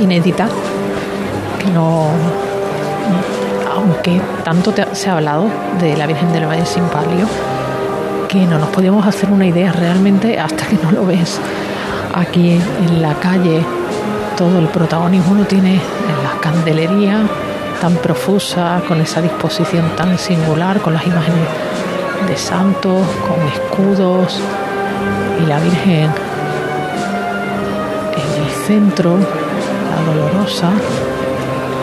inédita, que no, aunque tanto se ha hablado de la Virgen del Valle sin palio, que no nos podíamos hacer una idea realmente hasta que no lo ves aquí en la calle. Todo el protagonismo lo tiene en la candelería tan profusa, con esa disposición tan singular, con las imágenes de santos, con escudos y la Virgen en el centro, la dolorosa,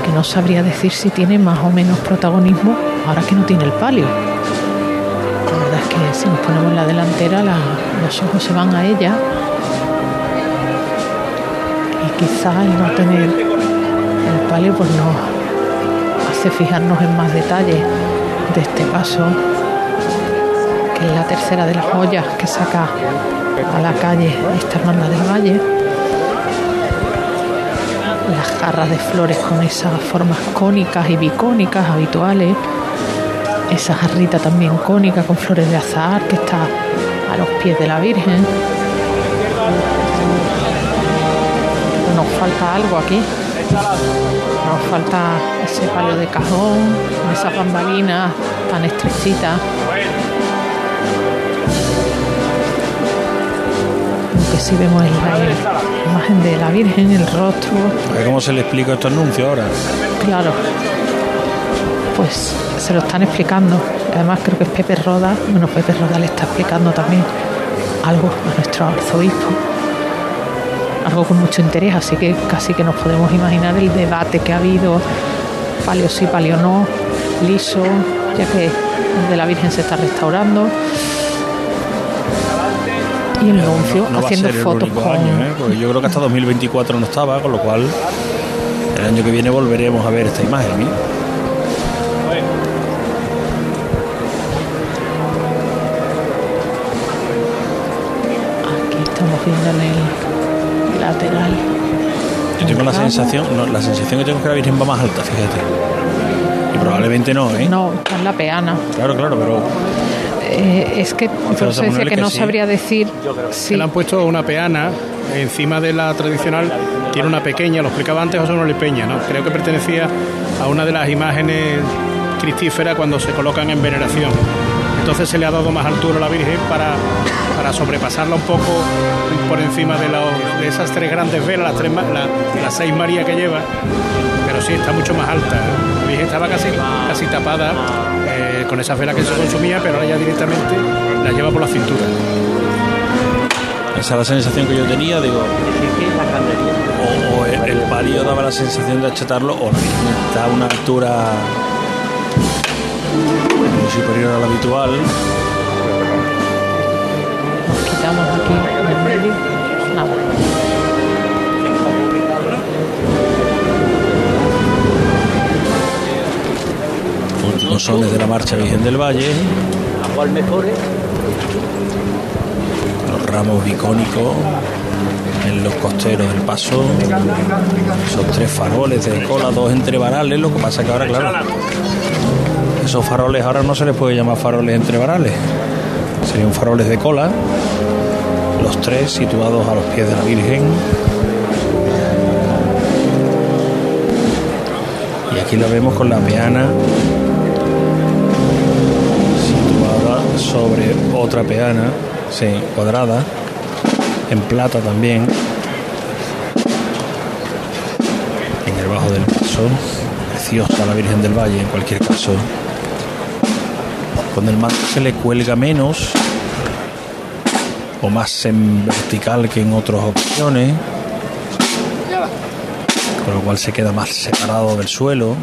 que no sabría decir si tiene más o menos protagonismo ahora que no tiene el palio. La verdad es que si nos ponemos en la delantera, los ojos se van a ella y quizá el no tener el palio pues nos hace fijarnos en más detalles de este paso que es la tercera de las joyas que saca a la calle esta hermandad del valle. Las jarras de flores con esas formas cónicas y bicónicas habituales. Esa jarrita también cónica con flores de azahar que está a los pies de la Virgen. Nos falta algo aquí. Nos falta ese palio de cajón, esas bambalinas tan estrechitas si vemos la imagen de la Virgen, el rostro. ¿Cómo se le explica este anuncio ahora? Claro, pues se lo están explicando. Además creo que es Pepe Roda, bueno, Pepe Roda le está explicando también algo a nuestro arzobispo. Algo con mucho interés, así que casi que nos podemos imaginar el debate que ha habido, palio sí, palio no, liso, ya que de la Virgen se está restaurando y el anuncio haciendo fotos con... ¿eh? Porque yo creo que hasta 2024 no estaba, con lo cual el año que viene volveremos a ver esta imagen. ¿eh? Aquí estamos viendo en el lateral. Yo tengo la sensación, la sensación que tengo es que la Virgen va más alta, fíjate. Y probablemente no, ¿eh? No, es la peana. Claro, claro, pero eh, es que por eso decía que, no sabría decir si le han puesto una peana encima de la tradicional tiene una pequeña lo explicaba antes José Manuel Peña no creo que pertenecía a una de las imágenes cristíferas cuando se colocan en veneración. Entonces se le ha dado más altura a la Virgen para, para sobrepasarla un poco por encima de, de esas tres grandes velas, las, tres, las seis Marías que lleva, pero sí está mucho más alta. La Virgen estaba casi, casi tapada eh, con esa vela que se consumía, pero ahora ya directamente la lleva por la cintura. Esa es la sensación que yo tenía, digo. O, el, palio daba la sensación de achatarlo, o está a una altura muy superior a la habitual. Nos quitamos aquí en Últimos sones de la marcha Virgen del Valle. Los ramos bicónicos en los costeros del paso. Esos tres faroles de cola, dos entre varales. Lo que pasa que ahora, claro, esos faroles ahora no se les puede llamar faroles entre varales. Serían faroles de cola. Los tres situados a los pies de la Virgen. Y aquí la vemos con la peana sobre otra peana, sí, cuadrada, en plata también. En el bajo del paso. Preciosa la Virgen del Valle en cualquier caso. Con el manto se le cuelga menos o más en vertical que en otras opciones, con lo cual se queda más separado del suelo.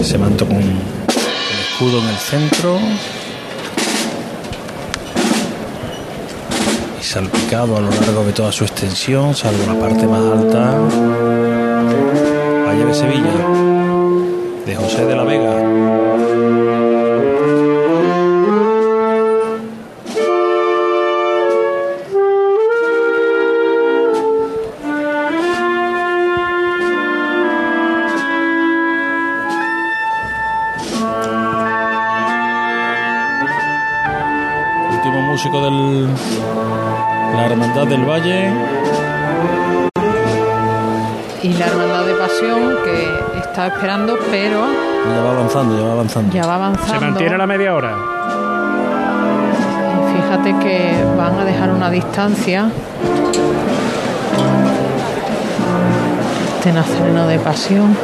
Ese manto con escudo en el centro y salpicado a lo largo de toda su extensión, salvo la parte más alta. Valle de Sevilla, de José de la Vega. Esperando, pero Ya va avanzando, ya va avanzando. ya va avanzando. Se mantiene la media hora. Y Fíjate que van a dejar una distancia. Este nazareno de pasión.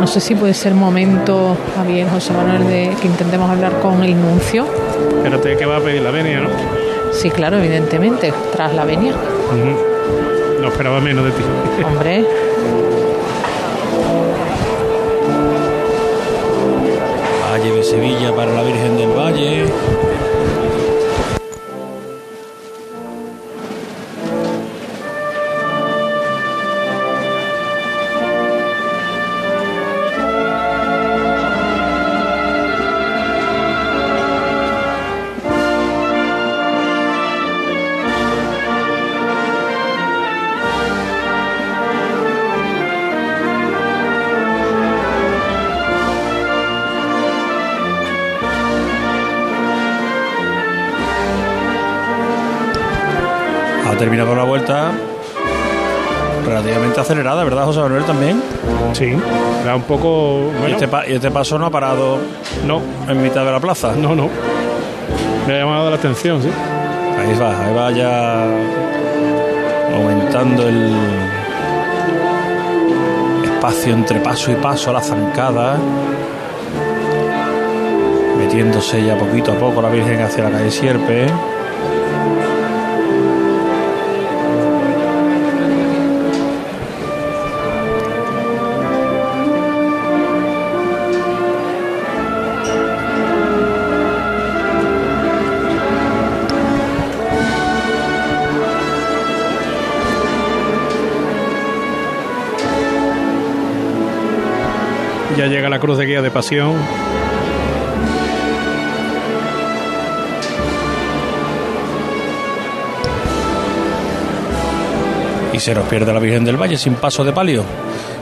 No sé si puede ser momento, Javier José Manuel, de que intentemos hablar con el nuncio. Espérate que va a pedir la venia, ¿no? Sí, claro, evidentemente, tras la venia. Ujú. No esperaba menos de ti. Hombre, Sevilla para la Virgen era un poco. Y, este pa- y este paso no ha parado no, en mitad de la plaza. no, no. Me ha llamado la atención, sí. Ahí va, ahí va ya aumentando el espacio entre paso y paso, la zancada, metiéndose ya poquito a poco la Virgen hacia la calle Sierpe. Ya llega la cruz de guía de pasión. y se nos pierde la Virgen del Valle sin paso de palio.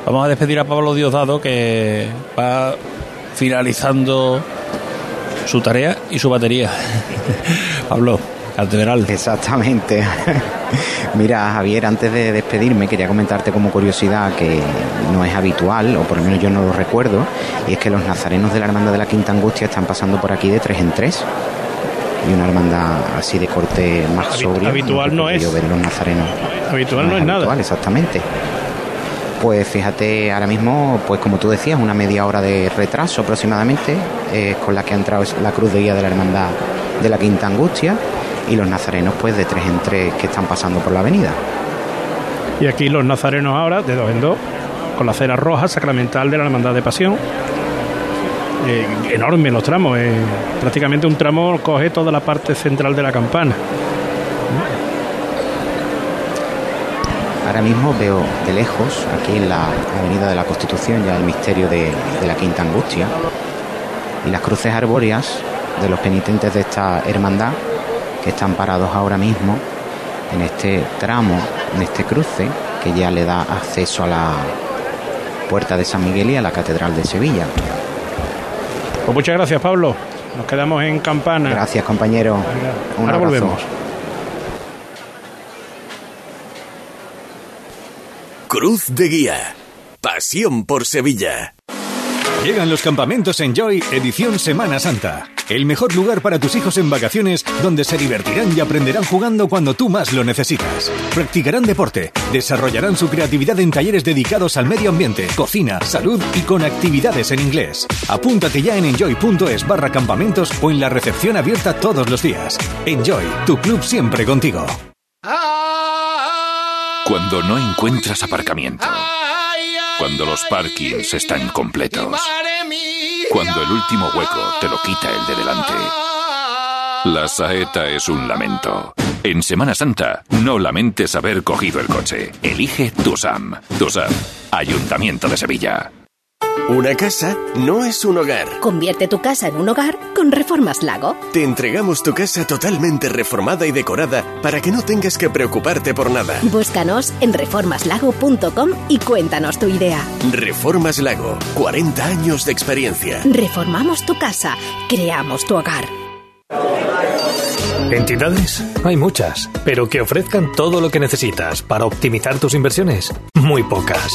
Vamos a despedir a Pablo Diosdado que va finalizando su tarea y su batería. Pablo, catedral. Exactamente. Mira, Javier, antes de despedirme, quería comentarte como curiosidad que no es habitual, o por lo menos yo no lo recuerdo, y es que los nazarenos de la Hermandad de la Quinta Angustia están pasando por aquí de tres en tres. Y una hermandad así de corte más sobrio. habitual no es. ver los nazarenos. Habitual no es nada. habitual, exactamente. Pues fíjate, ahora mismo, pues como tú decías, una media hora de retraso aproximadamente, eh, con la que ha entrado la cruz de guía de la hermandad de la Quinta Angustia y los nazarenos pues de tres en tres que están pasando por la avenida. Y aquí los nazarenos ahora, de dos en dos, con la cera roja sacramental de la Hermandad de Pasión. Eh, enorme los tramos, eh, prácticamente un tramo coge toda la parte central de la campana. Ahora mismo veo de lejos, aquí en la avenida de la Constitución, ya el misterio de, de la Quinta Angustia y las cruces arbóreas de los penitentes de esta hermandad que están parados ahora mismo en este tramo, en este cruce que ya le da acceso a la puerta de San Miguel y a la Catedral de Sevilla. Pues muchas gracias, Pablo. Nos quedamos en campana. Gracias, compañero. Un Ahora abrazo. volvemos. Cruz de Guía. Pasión por Sevilla. Llegan los campamentos Enjoy edición Semana Santa. El mejor lugar para tus hijos en vacaciones donde se divertirán y aprenderán jugando cuando tú más lo necesitas. Practicarán deporte, desarrollarán su creatividad en talleres dedicados al medio ambiente, cocina, salud y con actividades en inglés. Apúntate ya en enjoy.es barra campamentos o en la recepción abierta todos los días. Enjoy, tu club siempre contigo. Cuando no encuentras aparcamiento. Cuando los parkings están completos. Cuando el último hueco te lo quita el de delante. La saeta es un lamento. En Semana Santa, no lamentes haber cogido el coche. Elige Tusam. Tusam, Ayuntamiento de Sevilla. Una casa no es un hogar. Convierte tu casa en un hogar con Reformas Lago. Te entregamos tu casa totalmente reformada y decorada para que no tengas que preocuparte por nada. Búscanos en reformaslago.com y cuéntanos tu idea. Reformas Lago, 40 años de experiencia. Reformamos tu casa, creamos tu hogar. ¿Entidades? Hay muchas, pero que ofrezcan todo lo que necesitas para optimizar tus inversiones, muy pocas.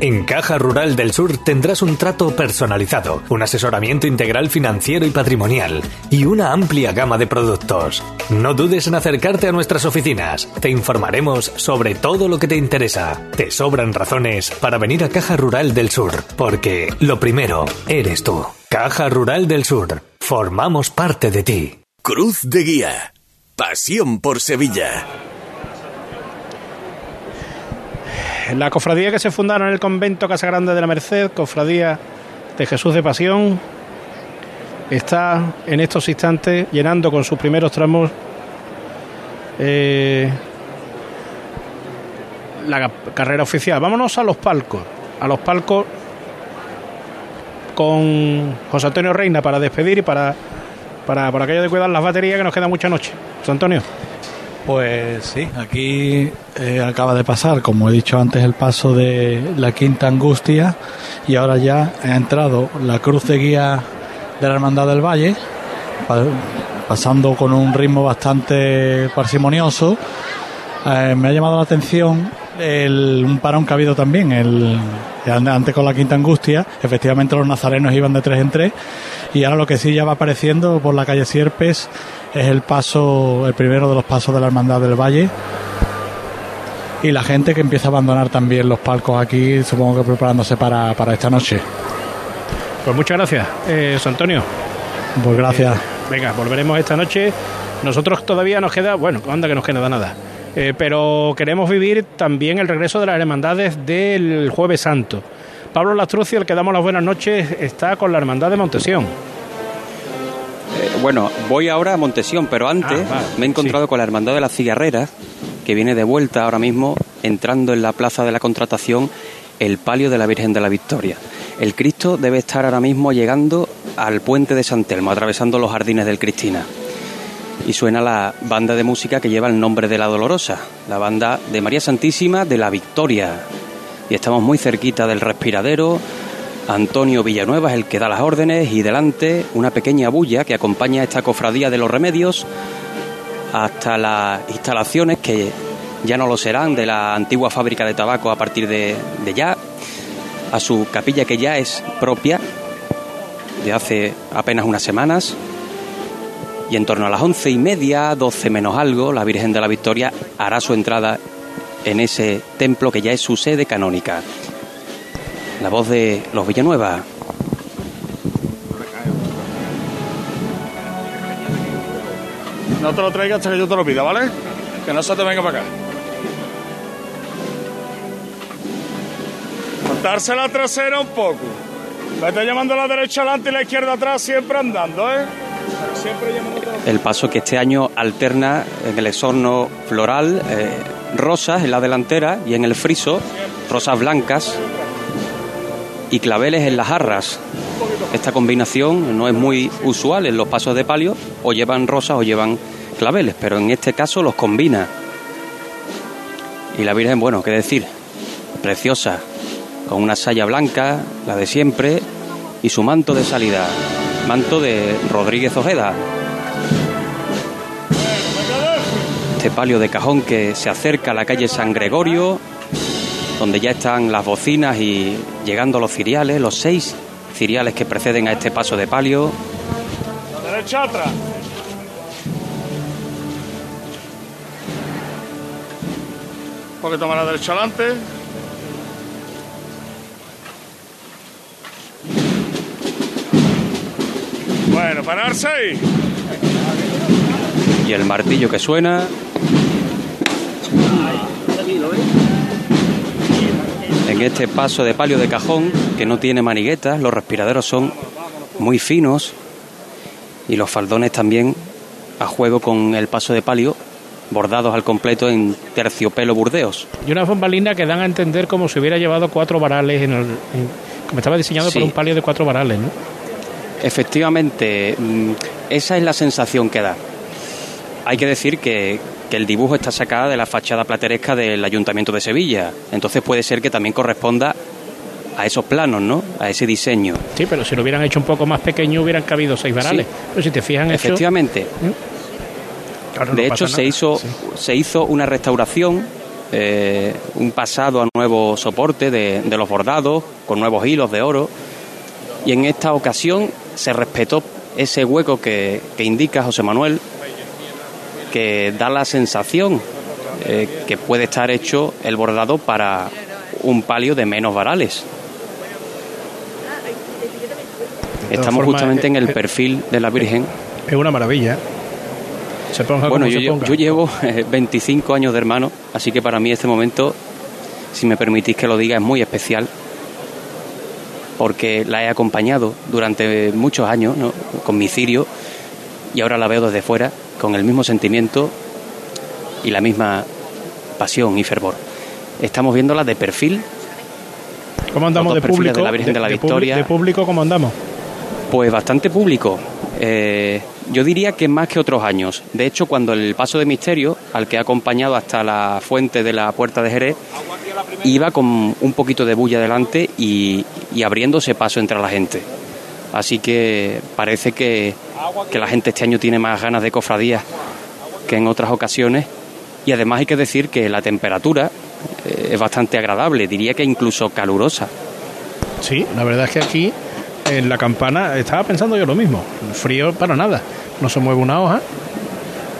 En Caja Rural del Sur tendrás un trato personalizado, un asesoramiento integral financiero y patrimonial y una amplia gama de productos. No dudes en acercarte a nuestras oficinas. Te informaremos sobre todo lo que te interesa. Te sobran razones para venir a Caja Rural del Sur, porque lo primero eres tú. Caja Rural del Sur. Formamos parte de ti. Cruz de Guía. Pasión por Sevilla. La cofradía que se fundaron en el convento Casa Grande de la Merced, cofradía de Jesús de Pasión, está en estos instantes llenando con sus primeros tramos eh, la carrera oficial. Vámonos a los palcos, a los palcos con José Antonio Reina para despedir y para, para por aquello de cuidar las baterías que nos queda mucha noche. José Antonio. Pues sí, aquí eh, acaba de pasar, como he dicho antes, el paso de la Quinta Angustia y ahora ya ha entrado la cruz de guía de la Hermandad del Valle, pasando con un ritmo bastante parsimonioso. Eh, me ha llamado la atención un parón que ha habido también, antes con la Quinta Angustia, efectivamente los nazarenos iban de tres en tres y ahora lo que sí ya va apareciendo por la calle Sierpes es el paso, el primero de los pasos de la Hermandad del Valle. Y la gente que empieza a abandonar también los palcos aquí, supongo que preparándose para, esta noche. Pues muchas gracias, eh, Antonio. Pues gracias. Eh, venga, volveremos esta noche. Nosotros todavía nos queda, bueno, anda que nos queda nada. Eh, pero queremos vivir también el regreso de las hermandades del Jueves Santo. Pablo Lastrucci, al que damos las buenas noches, está con la Hermandad de Montesión. Eh, bueno, voy ahora a Montesión, pero antes ah, me he encontrado con la Hermandad de la Cigarrera, que viene de vuelta ahora mismo, entrando en la Plaza de la Contratación, el palio de la Virgen de la Victoria. El Cristo debe estar ahora mismo llegando al puente de San Telmo, atravesando los jardines del Cristina. Y suena la banda de música que lleva el nombre de la Dolorosa, la banda de María Santísima de la Victoria. Y estamos muy cerquita del respiradero, Antonio Villanueva es el que da las órdenes y delante una pequeña bulla que acompaña a esta cofradía de los remedios hasta las instalaciones que ya no lo serán de la antigua fábrica de tabaco a partir de, ya, a su capilla que ya es propia de hace apenas unas semanas. Y en torno a las once y media, doce menos algo, la Virgen de la Victoria hará su entrada en ese templo que ya es su sede canónica la voz de los Villanueva. No te lo traigas hasta que yo te lo pida, ¿vale? Que no se te venga para acá. Montarse la trasera un poco. Vete llamando a la derecha adelante y la izquierda atrás, siempre andando, ¿eh? Siempre el paso que este año alterna en el exorno floral eh, rosas en la delantera y en el friso rosas blancas y claveles en las arras. Esta combinación no es muy usual en los pasos de palio, o llevan rosas o llevan claveles, pero en este caso los combina. Y la Virgen, bueno, qué decir, preciosa, con una saya blanca, la de siempre, y su manto de salida, manto de Rodríguez Ojeda. Este palio de cajón que se acerca a la calle San Gregorio, donde ya están las bocinas y llegando los ciriales, los seis ciriales que preceden a este paso de palio. derecha atrás. Un poquito más a la derecha adelante. Bueno, pararse. Y el martillo que suena. En este paso de palio de cajón que no tiene maniguetas, los respiraderos son muy finos y los faldones también a juego con el paso de palio bordados al completo en terciopelo burdeos. Y una bombalina que dan a entender como si hubiera llevado cuatro varales, en el, como estaba diseñado por un palio de cuatro varales, ¿no? Efectivamente, mm, esa es la sensación que da. Hay que decir que, el dibujo está sacado de la fachada plateresca del Ayuntamiento de Sevilla. Entonces puede ser que también corresponda a esos planos, ¿no? A ese diseño. Sí, pero si lo hubieran hecho un poco más pequeño hubieran cabido seis varales. Pero si te fijan Efectivamente. de hecho, se hizo, se hizo una restauración, eh, un pasado a nuevo soporte de, de los bordados, con nuevos hilos de oro, y en esta ocasión se respetó ese hueco que, que indica José Manuel, que da la sensación eh, que puede estar hecho el bordado para un palio de menos varales. Estamos justamente en el perfil de la Virgen. Es una maravilla. bueno, yo, yo, llevo 25 eh, años de hermano, así que para mí este momento, si me permitís que lo diga, es muy especial porque la he acompañado durante muchos años con mi cirio y ahora la veo desde fuera con el mismo sentimiento y la misma pasión y fervor. Estamos viéndola de perfil. ¿Cómo andamos de público? De la Virgen de, la Victoria. ¿De público cómo andamos? Pues bastante público. Eh, yo diría que más que otros años. De hecho, cuando el paso de misterio, al que ha acompañado hasta la fuente de la Puerta de Jerez, iba con un poquito de bulla delante y, abriéndose paso entre la gente. Así que parece que, que la gente este año tiene más ganas de cofradías que en otras ocasiones. Y además hay que decir que la temperatura eh, es bastante agradable, diría que incluso calurosa. Sí, la verdad es que aquí en la campana estaba pensando yo lo mismo. Frío para nada. No se mueve una hoja.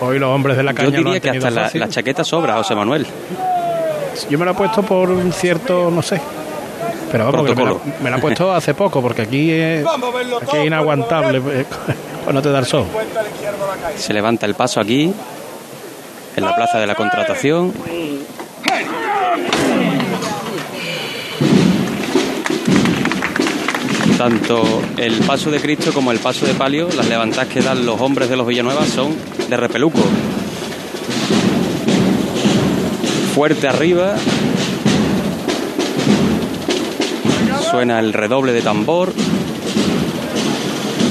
Hoy los hombres de la caña Yo diría que hasta la, chaqueta sobra, José Manuel. Yo me la he puesto por un cierto, no sé. Pero vamos, me la, he puesto hace poco, porque aquí es, aquí es inaguantable eh, cuando te da el sol. Se levanta el paso aquí, en la plaza de la contratación. Tanto el paso de Cristo como el paso de palio, las levantadas que dan los hombres de los Villanueva son de repeluco. Fuerte arriba. Suena el redoble de tambor.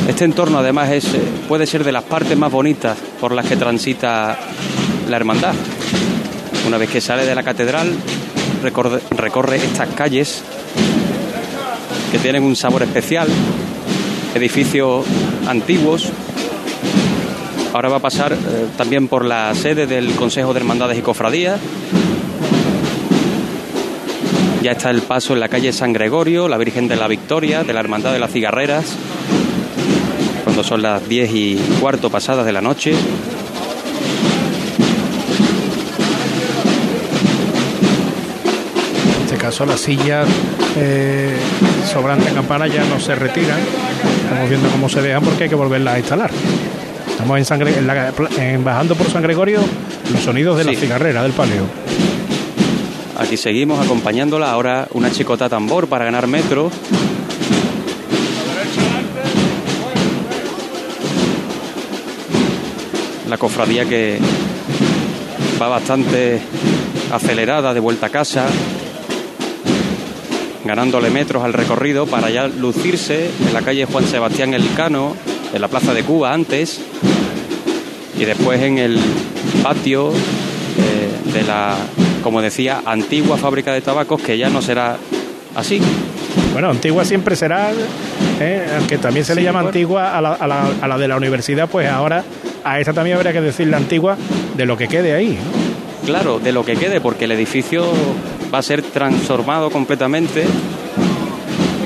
Este entorno además es, eh, puede ser de las partes más bonitas por las que transita la hermandad. Una vez que sale de la catedral, recorre estas calles que tienen un sabor especial, edificios antiguos. Ahora va a pasar eh, también por la sede del Consejo de Hermandades y Cofradías. Ya está el paso en la calle San Gregorio, la Virgen de la Victoria, de la Hermandad de las Cigarreras, cuando son las diez y cuarto pasadas de la noche. caso las sillas eh, sobrantes campana ya no se retiran. Estamos viendo cómo se dejan porque hay que volverlas a instalar. Estamos en, sangre, en, bajando por San Gregorio los sonidos de la cigarrera del paleo. Aquí seguimos acompañándola. Ahora una chicota tambor para ganar metro. La cofradía que va bastante acelerada de vuelta a casa ganándole metros al recorrido para ya lucirse en la calle Juan Sebastián Elcano, en la Plaza de Cuba antes, y después en el patio eh, de la, como decía, antigua fábrica de tabacos, que ya no será así. Bueno, antigua siempre será, eh, aunque también se le llama antigua a la, a, la, de la universidad, pues ahora a esa también habría que decirle antigua de lo que quede ahí. Claro, de lo que quede, porque el edificio va a ser transformado completamente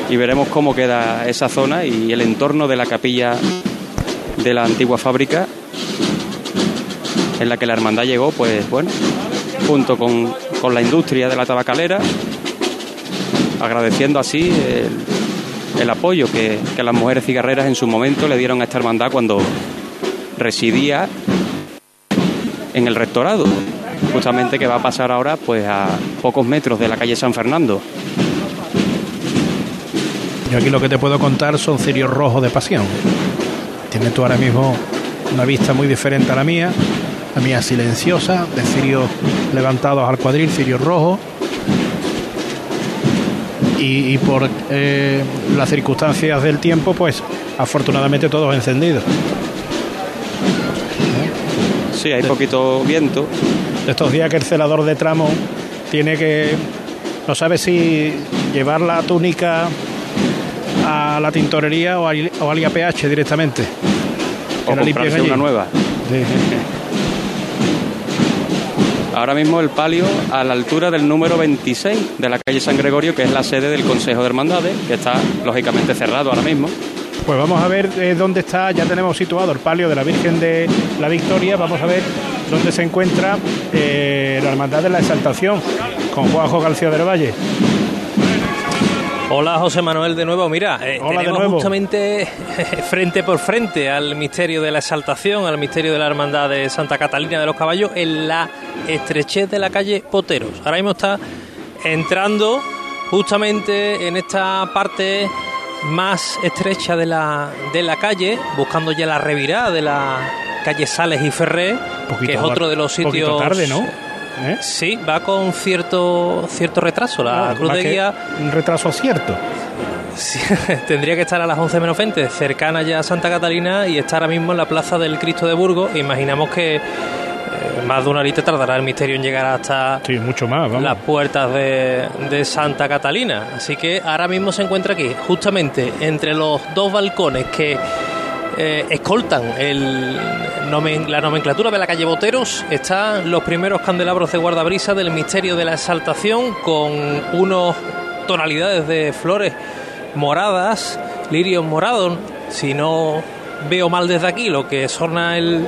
y veremos cómo queda esa zona y el entorno de la capilla de la antigua fábrica en la que la hermandad llegó, pues bueno, junto con, la industria de la tabacalera, agradeciendo así el, apoyo que, que las mujeres cigarreras en su momento le dieron a esta hermandad cuando residía en el rectorado justamente que va a pasar ahora pues a pocos metros de la calle San Fernando. Yo aquí lo que te puedo contar son cirios rojos de pasión. Tienes tú ahora mismo una vista muy diferente a la mía, la mía silenciosa, de cirios levantados al cuadril, cirios rojos. Y, por eh, las circunstancias del tiempo, pues afortunadamente todos encendidos. Sí, hay poquito viento estos días que el celador de tramo tiene que, no sabe si llevar la túnica a la tintorería o, al IAPH directamente. O comprarse una nueva. Ahora mismo el palio a la altura del número 26 de la calle San Gregorio, que es la sede del Consejo de Hermandades, que está lógicamente cerrado ahora mismo. Pues vamos a ver eh, dónde está, ya tenemos situado el palio de la Virgen de la Victoria, vamos a ver dónde se encuentra eh, la Hermandad de la Exaltación con Juanjo García del Valle. Hola José Manuel de nuevo. Mira, eh, tenemos justamente frente por frente al misterio de la exaltación, al misterio de la hermandad de Santa Catalina de los Caballos en la estrechez de la calle Poteros. Ahora mismo está entrando justamente en esta parte más estrecha de la, de la calle, buscando ya la revirada de la calle Sales y Ferré, que es otro de los sitios. tarde, ¿no? ¿Eh? Sí, va con cierto cierto retraso. La cruz de guía. Un retraso cierto. tendría que estar a las 11 menos 20, cercana ya a Santa Catalina y estar ahora mismo en la plaza del Cristo de Burgos. Imaginamos que eh, más de una horita tardará el misterio en llegar hasta sí, mucho más, las puertas de, de, Santa Catalina. Así que ahora mismo se encuentra aquí, justamente entre los dos balcones que eh, escoltan el, la nomenclatura de la calle Boteros. Están los primeros candelabros de guardabrisa del misterio de la exaltación con unos tonalidades de flores moradas, lirios morados. Si no veo mal desde aquí lo que sorna el,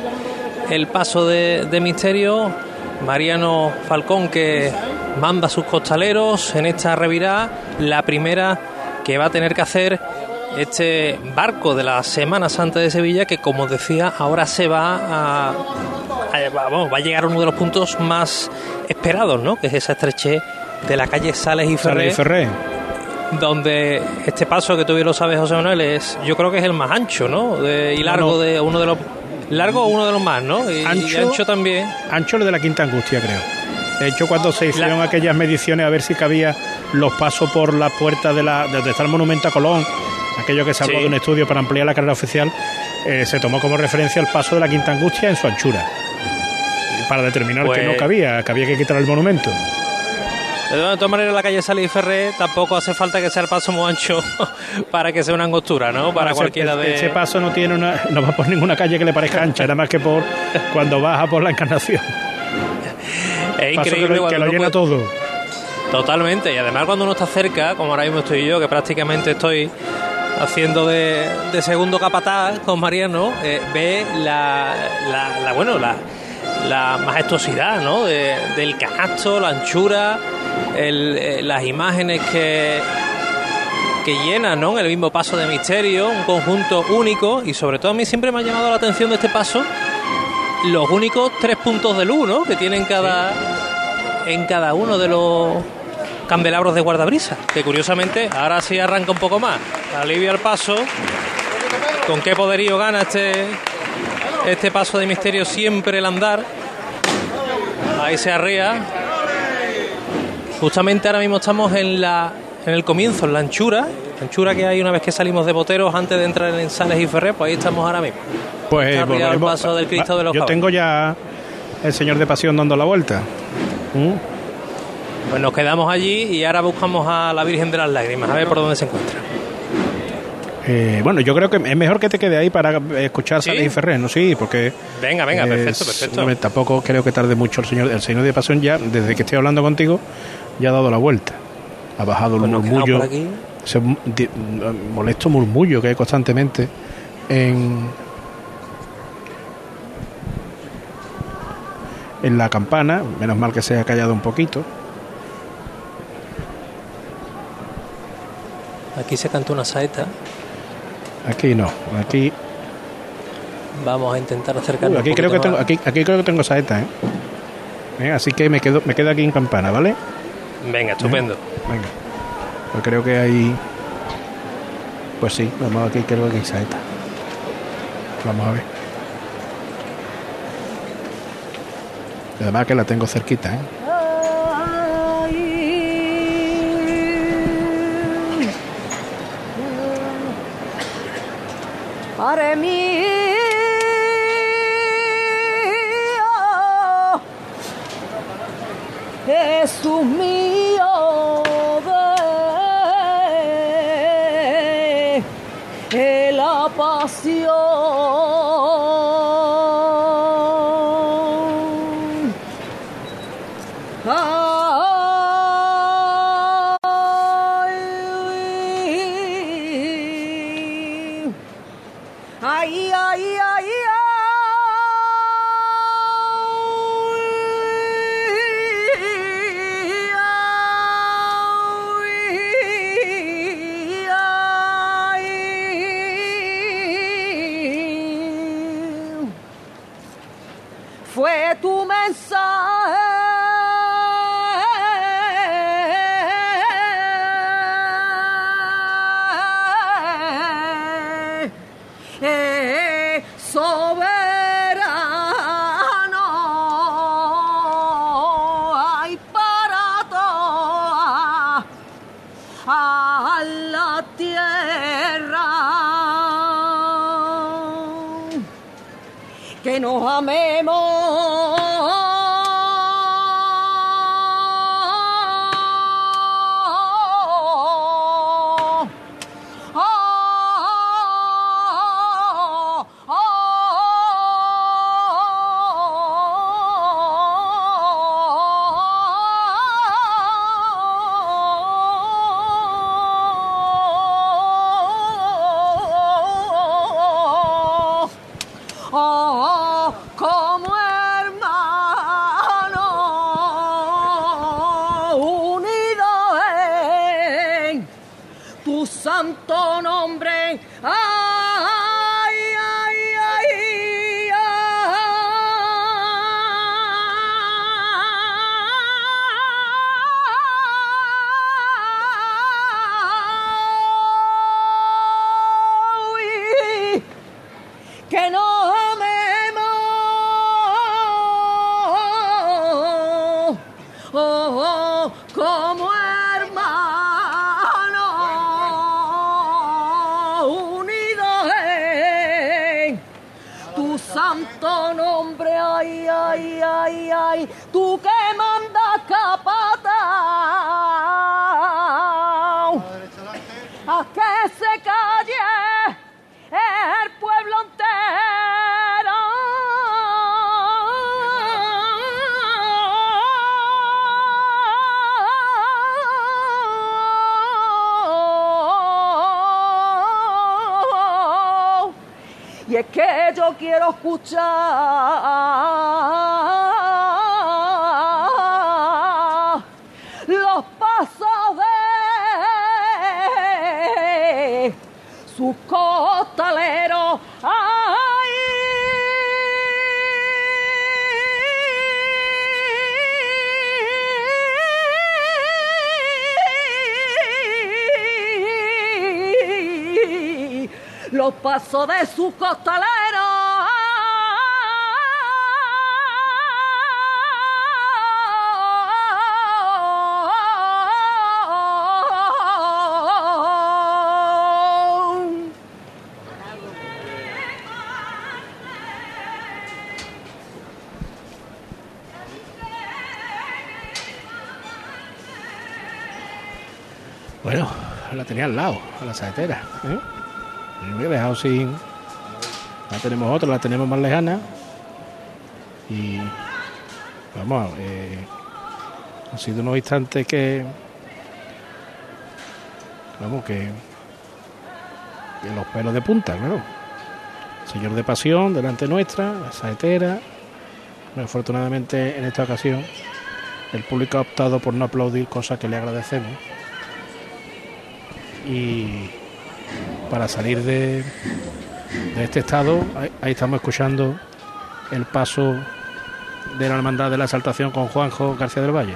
el paso de, de misterio, Mariano Falcón que manda sus costaleros en esta revirada, la primera que va a tener que hacer este barco de la Semana Santa de Sevilla que como decía ahora se va a, va a llegar a uno de los puntos más esperados, ¿no? Que es esa estrechez de la calle Sales y Ferré. Donde este paso que tú bien lo sabes, José Manuel, es, yo creo que es el más ancho, ¿no? y largo de uno de los largo uno de los más, ¿no? Y ancho, también. Ancho lo de la Quinta Angustia, creo. De hecho, cuando se hicieron aquellas mediciones a ver si cabía los pasos por la puerta de la, donde está el monumento a Colón aquello que se habló de un estudio para ampliar la carrera oficial, eh, se tomó como referencia el paso de la Quinta Angustia en su anchura, para determinar que no pues- cabía, que había que quitar el monumento. De todas maneras, la calle Salí Ferré tampoco hace falta que sea el paso muy ancho para que sea una angostura, ¿no? Para cualquiera de. Ese paso no tiene una, no va por ninguna calle que le parezca ancha, nada más que por cuando baja por la encarnación. Es increíble que lo, llena todo. Totalmente, y además cuando uno está cerca, como ahora mismo estoy yo, que prácticamente estoy haciendo de, segundo capataz con Mariano, eh, ve la, la, bueno, la, la majestuosidad ¿no? del canasto, la anchura, eh, las imágenes que, que llenan ¿no? el mismo paso de misterio, un conjunto único y sobre todo a mí siempre me ha llamado la atención de este paso los únicos tres puntos de luz ¿no? que tienen cada, en cada uno de los candelabros de guardabrisa, que curiosamente ahora sí arranca un poco más. Alivia el paso. ¿Con qué poderío gana este, este paso de misterio siempre el andar? Ahí se arrea. Justamente ahora mismo estamos en la en el comienzo, en la anchura, la anchura que hay una vez que salimos de Boteros antes de entrar en Sales y Ferrer, pues ahí estamos ahora mismo. Pues el paso del Cristo de los Yo tengo ya el Señor de Pasión dando la vuelta. ¿Mm? Pues nos quedamos allí y ahora buscamos a la Virgen de las Lágrimas, a ver por dónde se encuentra. Eh, bueno, yo creo que es mejor que te quede ahí para escuchar ¿Sí? y Ferrer, ¿no? Sí, porque... Venga, venga, perfecto, perfecto. tampoco creo que tarde mucho el señor, el señor de Pasión ya, desde que estoy hablando contigo, ya ha dado la vuelta. Ha bajado el pues murmullo, ese molesto murmullo que hay constantemente en, en la campana, menos mal que se ha callado un poquito. Aquí se canta una saeta. Aquí no, aquí. Vamos a intentar acercarnos. aquí, creo que tengo, aquí, aquí, creo que tengo saeta, ¿eh? Así que me quedo, me quedo aquí en campana, ¿vale? Venga, estupendo. Venga. Pues creo que hay. Pues sí, vamos aquí, creo que hay saeta. Vamos a ver. Además que la tengo cerquita, ¿eh? Padre mío, Jesús mío de la pasión. Que De sus costaleros. Bueno, la tenía al lado, a la saetera. ¿eh? He dejado sin. La tenemos otra, la tenemos más lejana. Y. Vamos, eh, han sido unos instantes que. Vamos, que. los pelos de punta, claro. Señor de pasión, delante nuestra, la saetera. Pero afortunadamente en esta ocasión el público ha optado por no aplaudir, cosa que le agradecemos y para salir de, este estado, ahí, ahí estamos escuchando el paso de la Hermandad de la Exaltación con Juanjo García del Valle.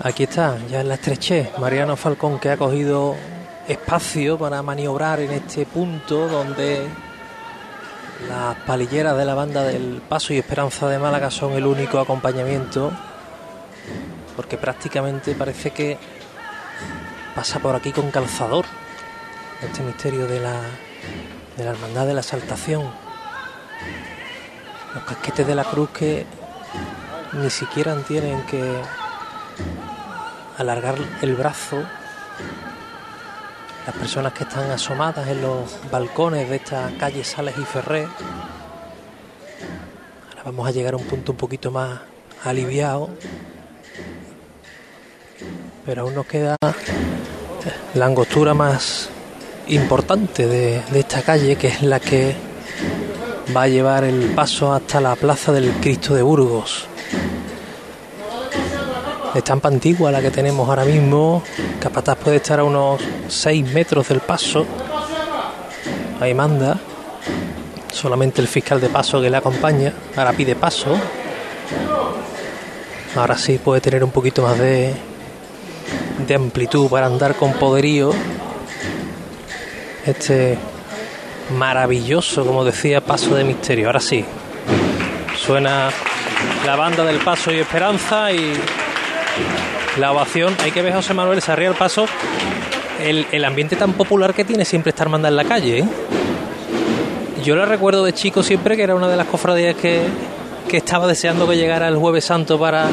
Aquí está, ya en la estrechez, Mariano Falcón que ha cogido espacio para maniobrar en este punto donde las palilleras de la banda del Paso y Esperanza de Málaga son el único acompañamiento, porque prácticamente parece que pasa por aquí con calzador este misterio de la, de la hermandad de la exaltación. Los casquetes de la cruz que ni siquiera tienen que alargar el brazo. Las personas que están asomadas en los balcones de esta calle Sales y Ferré. Ahora vamos a llegar a un punto un poquito más aliviado. Pero aún nos queda la angostura más importante de, esta calle, que es la que va a llevar el paso hasta la plaza del Cristo de Burgos. Estampa antigua la que tenemos ahora mismo. Capataz puede estar a unos 6 metros del paso. Ahí manda. Solamente el fiscal de paso que le acompaña. Ahora pide paso. Ahora sí puede tener un poquito más de amplitud para andar con poderío. Este maravilloso, como decía, paso de misterio. Ahora sí. Suena la banda del paso y esperanza y la ovación. Hay que ver, José Manuel, se el paso, el, el ambiente tan popular que tiene siempre esta hermandad en la calle. ¿eh? Yo la recuerdo de chico siempre que era una de las cofradías que, que estaba deseando que llegara el Jueves Santo para,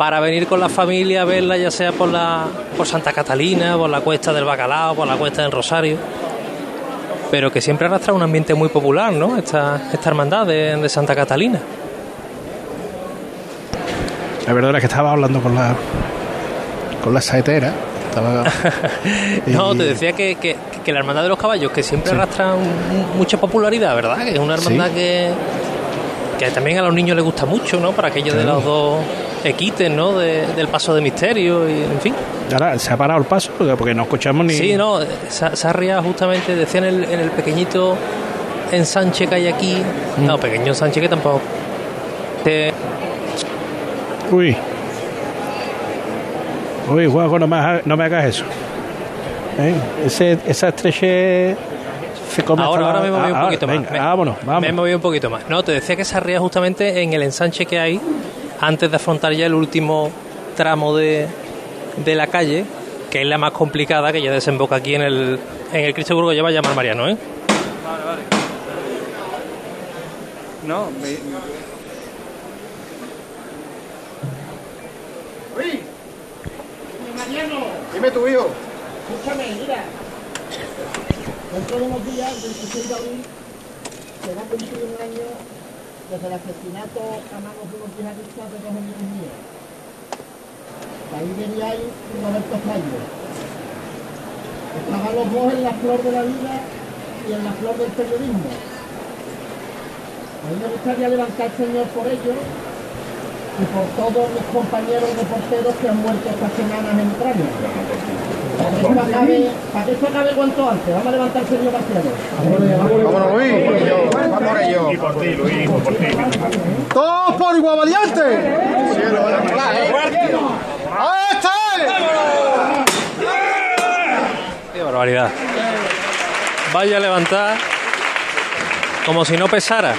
para venir con la familia a verla, ya sea por, la, por Santa Catalina, por la cuesta del Bacalao, por la cuesta del Rosario. Pero que siempre arrastra un ambiente muy popular, ¿no? Esta, esta hermandad de, de Santa Catalina. La verdad es que estaba hablando con la con la saetera. Estaba, No, te decía que, que, que la hermandad de los caballos, que siempre arrastra un- mucha popularidad, ¿verdad? Que es una hermandad Sí. que, que también a los niños les gusta mucho, ¿no? Para aquello de los dos equites, ¿no? De- del paso de misterio y, en fin. Ahora se ha parado el paso porque, no escuchamos ni. Sí, no, se, se ha arriado justamente, decía en el, en el pequeñito ensanche que hay aquí, Mm. no, pequeño ensanche que tampoco. Eh, Uy. Uy, Juanjo, no me, haga- no me hagas eso. ¿Eh? Ese, esa estrechez se come ahora, ahora me moví un Ah, poquito venga, más. Me- vámonos, vamos. Me moví un poquito más. No, te decía que se arría justamente en el ensanche que hay antes de afrontar ya el último tramo de, de la calle, que es la más complicada, que ya desemboca aquí en el, en el Cristo Burgo, ya va a llamar Mariano, ¿eh? No, me... Uy, Mariano, Dime tu hijo. escúchame, mira. Dentro de unos días, el 26 de abril, se va a cumplir un año desde el asesinato a manos de unos yihadistas de dos amigos míos. De ahí venía ahí Roberto Fraile. Estaban los dos en la flor de la vida y en la flor del periodismo. A mí me gustaría levantar el Señor por ellos y por todos mis compañeros reporteros que han muerto estas semanas en Ucrania. Para que esto acabe, para que esto acabe cuanto antes. Vamos a levantar el Señor Marciano. Vámonos, Luis. Vamos por ello. Y por ti, Luis, por ti. ¡Todos por igual valiente! ¡Ahí está! Qué barbaridad. Vaya a levantar como si no pesara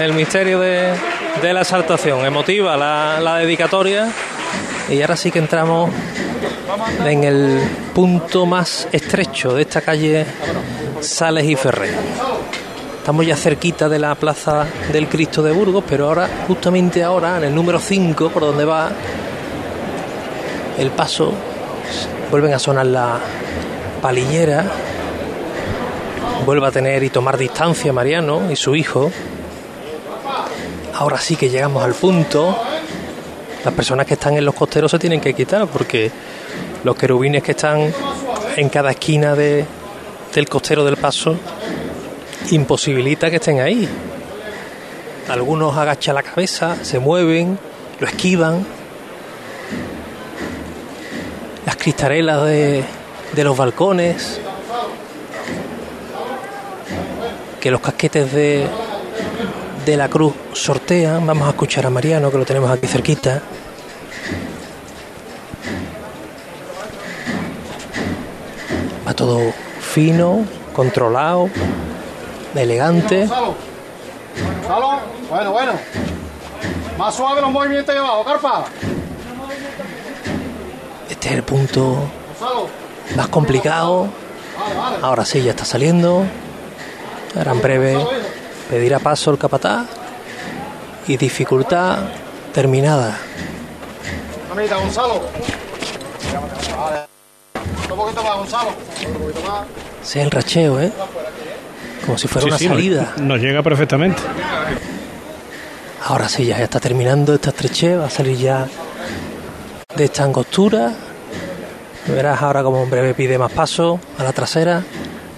el misterio de, la exaltación. Emotiva la, dedicatoria. Y ahora sí que entramos en el punto más estrecho de esta calle Sales y Ferrer. Estamos ya cerquita de la plaza del Cristo de Burgos, pero ahora, justamente ahora, en el número 5, por donde va el paso, vuelven a sonar la palillera, vuelve a tener y tomar distancia Mariano y su hijo. Ahora sí que llegamos al punto. Las personas que están en los costeros se tienen que quitar porque los querubines que están en cada esquina de, del costero del paso imposibilita que estén ahí. Algunos agachan la cabeza, se mueven, lo esquivan. Las cristarelas de, de los balcones, que los casquetes de, de la cruz sortean. Vamos a escuchar a Mariano, que lo tenemos aquí cerquita. Va todo fino, controlado, elegante. Bueno, bueno. Más suave los movimientos ahí abajo, carpa. Este es el punto más complicado. Ahora sí, ya está saliendo. Ahora en breve pedirá paso el capataz. Y dificultad terminada. Amita, Gonzalo. Un poquito más, Gonzalo. Un poquito más. Ese es el racheo, ¿eh? Como si fuera Sí, una sí, salida. Nos, llega perfectamente. Ahora sí, ya está terminando esta estrechez. Va a salir ya de esta angostura. Verás ahora como en breve pide más paso a la trasera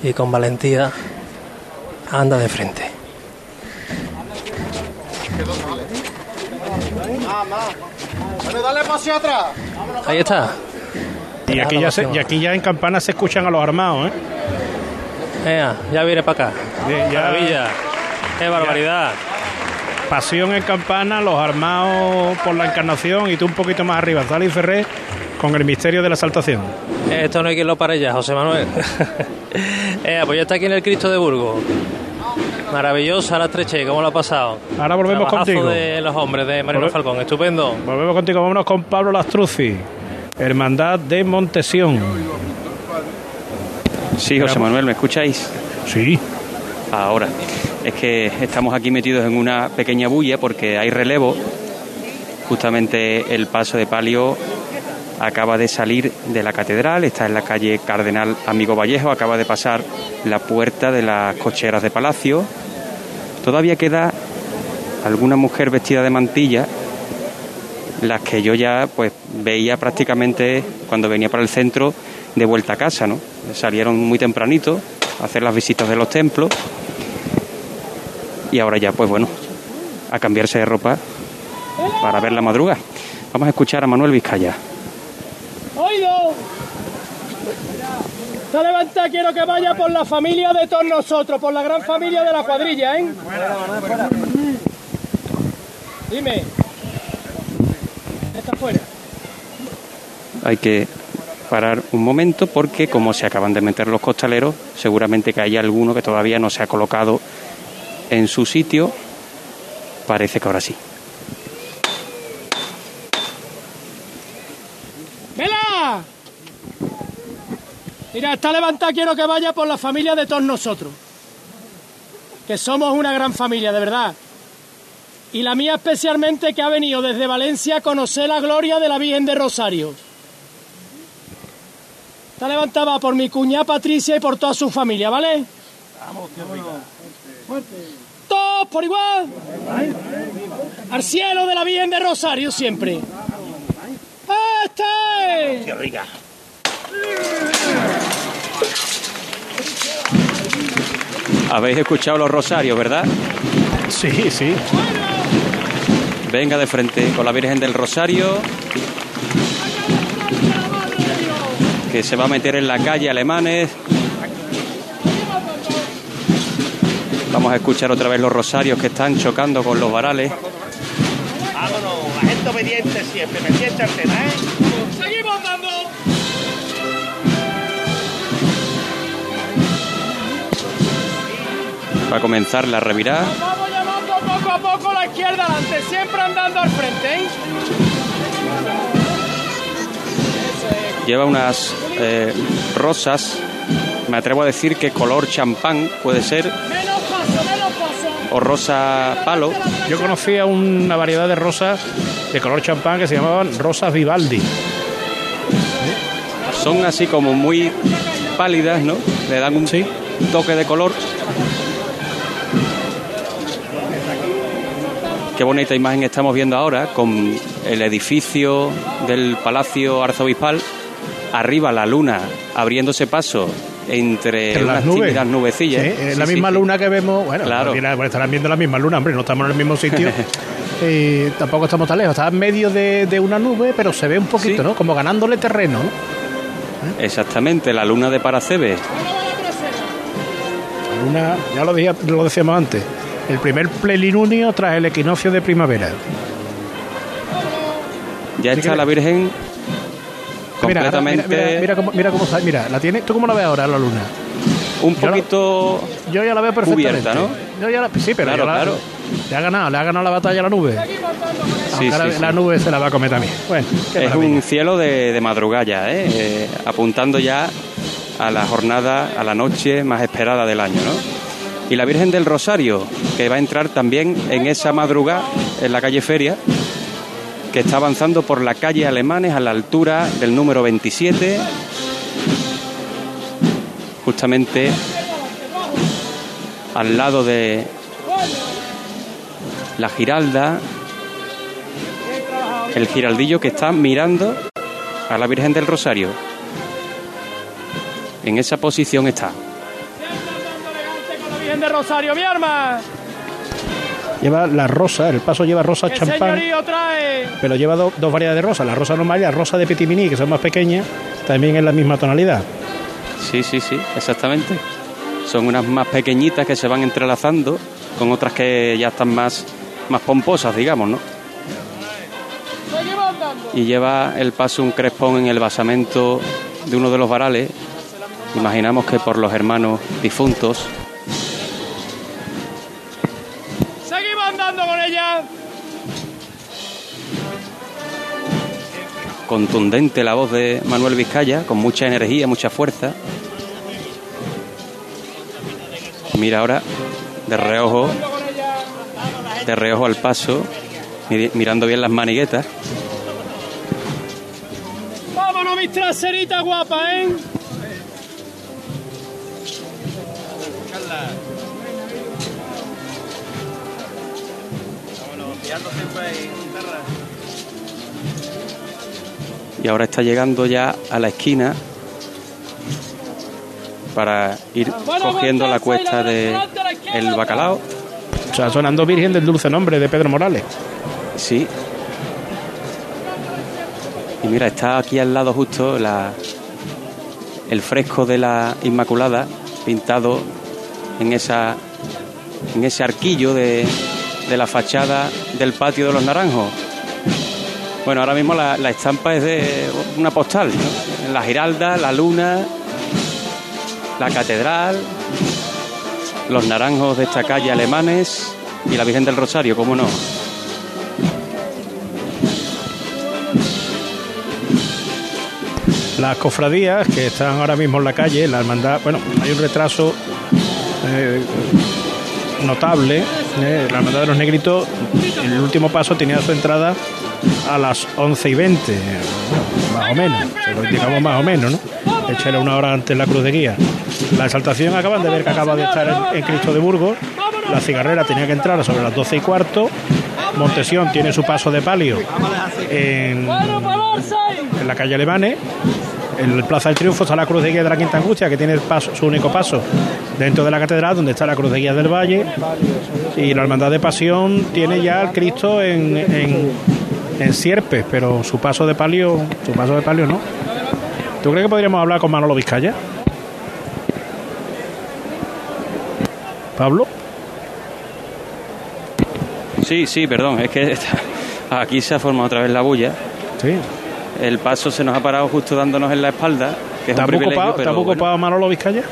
y con valentía anda de frente. Más, más. Bueno, dale paso atrás. Ahí está. Y aquí, ya se- y aquí ya en campana se escuchan a los armados, ¿eh? Venga, ya viene para acá. Maravilla. Qué barbaridad. Pasión en campana, los armados por la encarnación y tú un poquito más arriba, y Ferré, con el misterio de la saltación. Esto no hay quien lo pare ya, José Manuel. Eh, pues ya está aquí en el Cristo de Burgos. Maravillosa la estreche, ¿cómo lo ha pasado? Ahora volvemos Trabajazo contigo. de los hombres de Marino Volve- Falcón, estupendo. Volvemos contigo, vámonos con Pablo Lastruzzi, Hermandad de Montesión. Sí, José Manuel, ¿me escucháis? Sí. Ahora, es que estamos aquí metidos en una pequeña bulla porque hay relevo. Justamente el paso de palio acaba de salir de la catedral, está en la calle Cardenal Amigo Vallejo, acaba de pasar la puerta de las cocheras de palacio. Todavía queda alguna mujer vestida de mantilla, las que yo ya pues veía prácticamente cuando venía para el centro de vuelta a casa, ¿no? Salieron muy tempranito a hacer las visitas de los templos y ahora ya pues bueno, a cambiarse de ropa para ver la madruga. Vamos a escuchar a Manuel Vizcaya. ¡Oído! Esta levanta quiero que vaya por la familia de todos nosotros, por la gran familia de la cuadrilla, ¿eh? Dime. Está fuera. Hay que parar un momento porque como se acaban de meter los costaleros, seguramente que hay alguno que todavía no se ha colocado en su sitio. Parece que ahora sí. ¡Vela! Mira, esta levanta quiero que vaya por la familia de todos nosotros. Que somos una gran familia, de verdad. Y la mía especialmente que ha venido desde Valencia a conocer la gloria de la Virgen de Rosario. Esta levanta va por mi cuñada Patricia y por toda su familia, ¿vale? Vamos, Todos por igual. Al cielo de la Virgen de Rosario siempre. ¡Este! ¡Qué rica! Habéis escuchado los rosarios, ¿verdad? Sí, sí. Venga de frente con la Virgen del Rosario. Que se va a meter en la calle Alemanes. Vamos a escuchar otra vez los rosarios que están chocando con los varales. Vámonos, la gente obediente siempre, pendiente al tema, ¿eh? Va a comenzar la revirada. Vamos llamando poco a poco la izquierda adelante, siempre andando al frente, ¿eh? Lleva unas eh, rosas, me atrevo a decir que color champán puede ser, Menos paso, menos paso. o rosa palo. Yo conocía una variedad de rosas de color champán que se llamaban rosas Vivaldi. Son así como muy pálidas, ¿no? Le dan un toque de color. Qué bonita imagen estamos viendo ahora con el edificio del Palacio Arzobispal. Arriba la luna abriéndose paso entre, las nubes. tímidas nubecillas. Sí, es Sí, la sí, misma sí. luna que vemos. Bueno, Claro. mira, bueno, estarán viendo la misma luna, hombre, no estamos en el mismo sitio. y tampoco estamos tan lejos. Está en medio de, de una nube, pero se ve un poquito, ¿no? Como ganándole terreno. ¿no? Exactamente, la luna de Paracebe. La luna, ya lo, dije- lo decíamos antes, el primer plenilunio tras el equinoccio de primavera. Ya está la Virgen Mira, ahora, completamente Mira, mira, mira cómo, mira cómo está. Mira, la tiene. ¿Tú cómo la ves ahora la luna? un poquito Yo ya la veo perfectamente. cubierta, ¿no? Yo ya la- sí, pero Claro, ya la- claro. le ha ganado, le ha ganado la batalla a la nube. Sí, la, sí, la nube se la va a comer también. Bueno, Es un cielo de, de madrugalla, ¿eh? Eh, apuntando ya a la jornada, a la noche más esperada del año, ¿no? Y la Virgen del Rosario, que va a entrar también en esa madrugada en la calle Feria, que está avanzando por la calle Alemanes a la altura del número 27, justamente al lado de la Giralda, el giraldillo que está mirando a la Virgen del Rosario. En esa posición está. De Rosario, mi arma. Lleva la rosa, el paso lleva rosa ¿Qué champán, trae? pero lleva do- dos variedades de rosa. La rosa normal y la rosa de Petit Mini, que son más pequeñas, también en la misma tonalidad. Sí, sí, sí, exactamente. Son unas más pequeñitas que se van entrelazando con otras que ya están más, más pomposas, digamos, ¿no? Y lleva el paso un crespón en el basamento de uno de los varales. Imaginamos que por los hermanos difuntos. Contundente la voz de Manuel Vizcaya, con mucha energía, mucha fuerza. Mira ahora, de reojo, de reojo al paso, mirando bien las maniguetas. Vámonos, mis traseritas guapas, ¿eh? Y ahora está llegando ya a la esquina para ir cogiendo la cuesta de el bacalao. O sea, sonando Virgen del Dulce Nombre de Pedro Morales. Sí. Y mira, está aquí al lado justo la, el fresco de la Inmaculada pintado en esa en ese arquillo de, de la fachada del patio de los Naranjos. Bueno, ahora mismo la, estampa es de una postal. La Giralda, la Luna, la Catedral, los Naranjos de esta calle alemanes y la Virgen del Rosario, ¿cómo no? Las cofradías que están ahora mismo en la calle, la hermandad, bueno, hay un retraso eh, notable. eh, la hermandad de los negritos, el último paso tenía su entrada a las 11 y 20, eh, más o menos, se lo indicamos más o menos, ¿no? Echarle una hora antes la cruz de guía. La exaltación acaban de ver que acaba de estar en, Cristo de Burgos. La cigarrera tenía que entrar sobre las 12 y cuarto. Montesión tiene su paso de palio en, en la calle Alemanes. En la Plaza del Triunfo está la Cruz de Guía de la Quinta Angustia, que tiene el su único paso dentro de la catedral, donde está la Cruz de Guía del Valle. Y la Hermandad de Pasión tiene ya el Cristo en, en Sierpes, pero su paso de palio, su paso de palio no. ¿Tú crees que podríamos hablar con Manolo Vizcaya? Pablo. Sí, sí, perdón, es que aquí se ha formado otra vez la bulla. Sí. El paso se nos ha parado justo dándonos en la espalda, que es un ¿Está muy privilegio, ocupado, pero bueno, ocupado Manolo Vizcaya?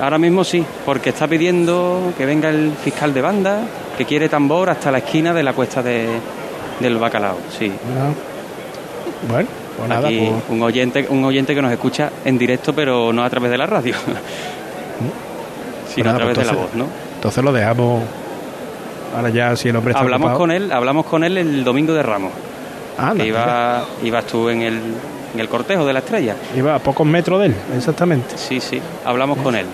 ahora mismo sí, porque está pidiendo que venga el fiscal de banda, que quiere tambor hasta la esquina de la cuesta de, del bacalao, sí. Bueno, pues nada, Aquí pues- un oyente, un oyente que nos escucha en directo, pero no a través de la radio, sino a Nada, través pues de la voz, ¿no? Entonces lo dejamos. Ahora ya, si el hombre está Hablamos ocupado. con él, hablamos con él el domingo de Ramos. Anda, que iba, ibas tú en el, en el cortejo de la estrella. Iba a pocos metros de él, exactamente. Sí, sí, hablamos con él.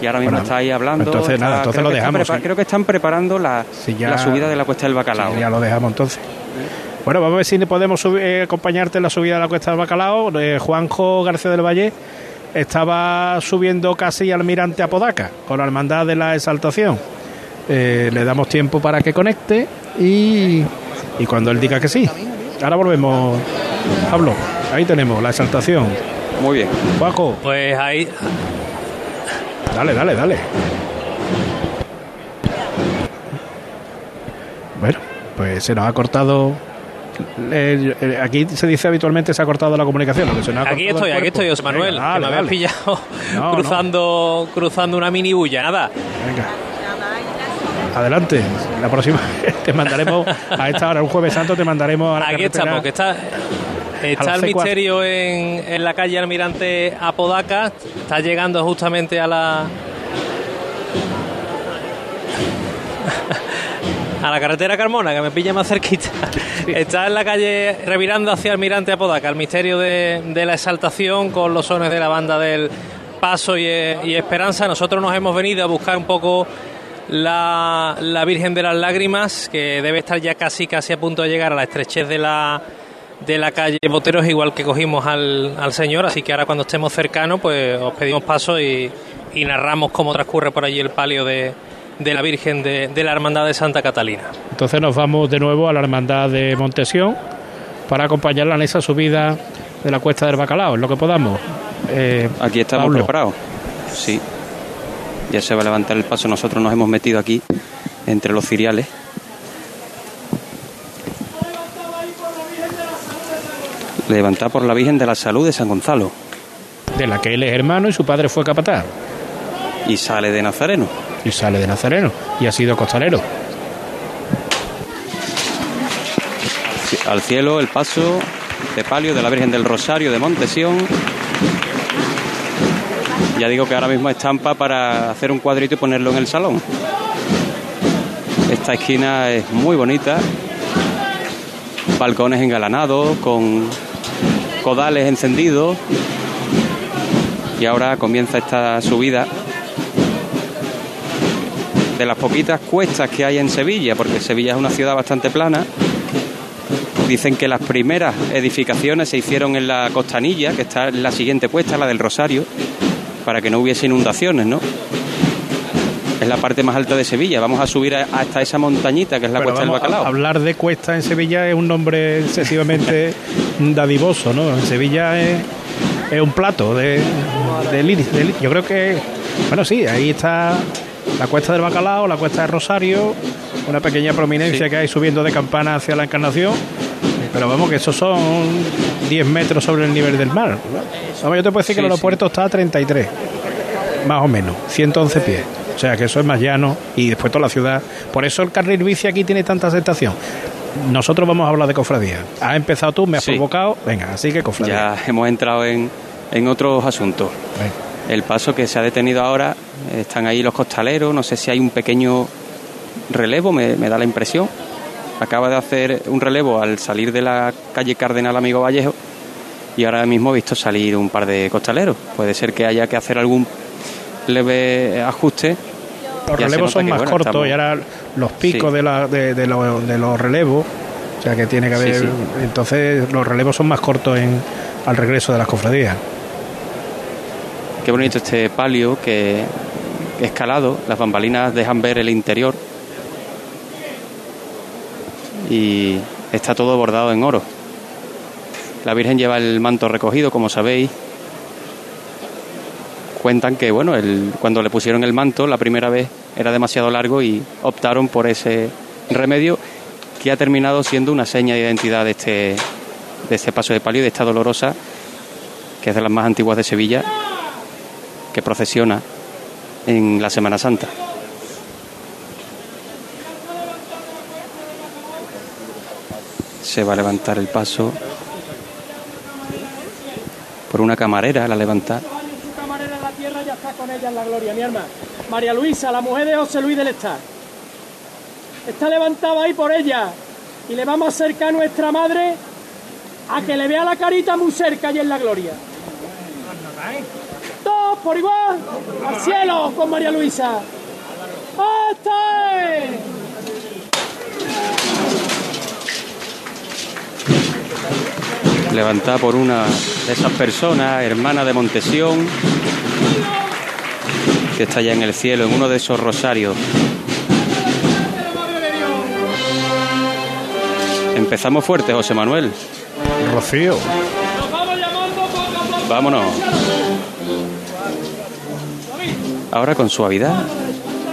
Y ahora mismo Bueno, está ahí hablando. entonces está- nada, entonces lo dejamos, prepa- sí. Creo que están preparando la, ya- la subida de la cuesta del bacalao. Ya lo dejamos entonces. Bueno, vamos a ver si podemos subir- eh, acompañarte en la subida de la Cuesta del Bacalao. Eh, Juanjo García del Valle estaba subiendo casi almirante a Podaca con la hermandad de la exaltación. Eh, le damos tiempo para que conecte y, y cuando él diga que sí. Ahora volvemos, Pablo. Ahí tenemos la exaltación. Muy bien. Juanjo. Pues ahí, Dale, dale, dale. Bueno, pues se nos ha cortado. eh, eh, aquí se dice habitualmente se ha cortado la comunicación. lo que se nos ha aquí estoy, aquí estoy, José Manuel, Venga, que me habías pillado No, cruzando, cruzando una mini bulla. Nada, Venga. Adelante. La próxima te mandaremos a esta hora, un jueves santo, te mandaremos a la aquí carretera. estamos, que está, está el misterio en, en la calle Almirante Apodaca, está llegando justamente a la... A la carretera Carmona, que me pilla más cerquita. Está en la calle revirando hacia Almirante Apodaca, el misterio de, de la exaltación con los sones de la banda del Paso y, y Esperanza. Nosotros nos hemos venido a buscar un poco la, la Virgen de las Lágrimas, que debe estar ya casi casi a punto de llegar a la estrechez de la, de la calle Boteros, igual que cogimos al, al Señor. Así que ahora cuando estemos cercanos, pues os pedimos paso y, y narramos cómo transcurre por allí el palio de, de la Virgen de, de la Hermandad de Santa Catalina. Entonces nos vamos de nuevo a la hermandad de Montesión para acompañarla en esa subida de la cuesta del bacalao, en lo que podamos. Eh, Aquí estamos Pablo. preparados. Sí. Ya se va a levantar el paso. Nosotros nos hemos metido aquí entre los ciriales. Levantar por la Virgen de la Salud de San Gonzalo. De la que él es hermano y su padre fue capataz. Y sale de Nazareno. Y sale de Nazareno. Y ha sido costalero. Al cielo el paso de palio de la Virgen del Rosario de Montesión. Ya digo que ahora mismo estampa para hacer un cuadrito y ponerlo en el salón. Esta esquina es muy bonita. Balcones engalanados con codales encendidos. Y ahora comienza esta subida de las poquitas cuestas que hay en Sevilla, porque Sevilla es una ciudad bastante plana. Dicen que las primeras edificaciones se hicieron en la costanilla, que está en la siguiente cuesta, la del Rosario, para que no hubiese inundaciones, ¿no? Es la parte más alta de Sevilla. Vamos a subir hasta esa montañita que es la Pero cuesta del Bacalao. Hablar de cuesta en Sevilla es un nombre excesivamente dadivoso, ¿no? En Sevilla es, es un plato de, de lir- de lir- Yo creo que, bueno, sí, ahí está la cuesta del Bacalao, la cuesta de Rosario, una pequeña prominencia que hay subiendo de campana hacia la Encarnación. Pero vamos, que esos son 10 metros sobre el nivel del mar. Vamos, yo te puedo decir que el Sí, aeropuerto está a 33, más o menos, 111 pies. O sea que eso es más llano y después toda la ciudad. Por eso el carril bici aquí tiene tanta aceptación. Nosotros vamos a hablar de cofradía. Has empezado tú, me has Sí. provocado. Venga, así que cofradía. Ya hemos entrado en, en otros asuntos. El paso que se ha detenido ahora, están ahí los costaleros, no sé si hay un pequeño relevo, me, me da la impresión. Acaba de hacer un relevo al salir de la calle Cardenal Amigo Vallejo y ahora mismo he visto salir un par de costaleros. Puede ser que haya que hacer algún leve ajuste. Los Ya relevos son más bueno, cortos estamos- y ahora los picos Sí. de, la- de, de los, de los relevos, o sea que tiene que haber. Sí, sí. Entonces los relevos son más cortos en, al regreso de las cofradías. Qué bonito este palio que escalado, las bambalinas dejan ver el interior y está todo bordado en oro. La Virgen lleva el manto recogido, como sabéis. Cuentan que bueno, el, cuando le pusieron el manto la primera vez era demasiado largo y optaron por ese remedio que ha terminado siendo una seña de identidad de este, de este paso de palio y de esta dolorosa, que es de las más antiguas de Sevilla, que procesiona en la Semana Santa. Se va a levantar el paso por una camarera, la levanta. Ya está con ella en la gloria, mi hermana. María Luisa, la mujer de José Luis del Estado. Está levantada ahí por ella. Y le vamos a acercar a nuestra madre a que le vea la carita muy cerca y en la gloria. Todos por igual. Al cielo con María Luisa. ¡Hasta es! levantada por una de esas personas, hermana de Montesión, que está ya en el cielo, en uno de esos rosarios. Empezamos fuerte, José Manuel. Rocío. Vámonos. Ahora con suavidad.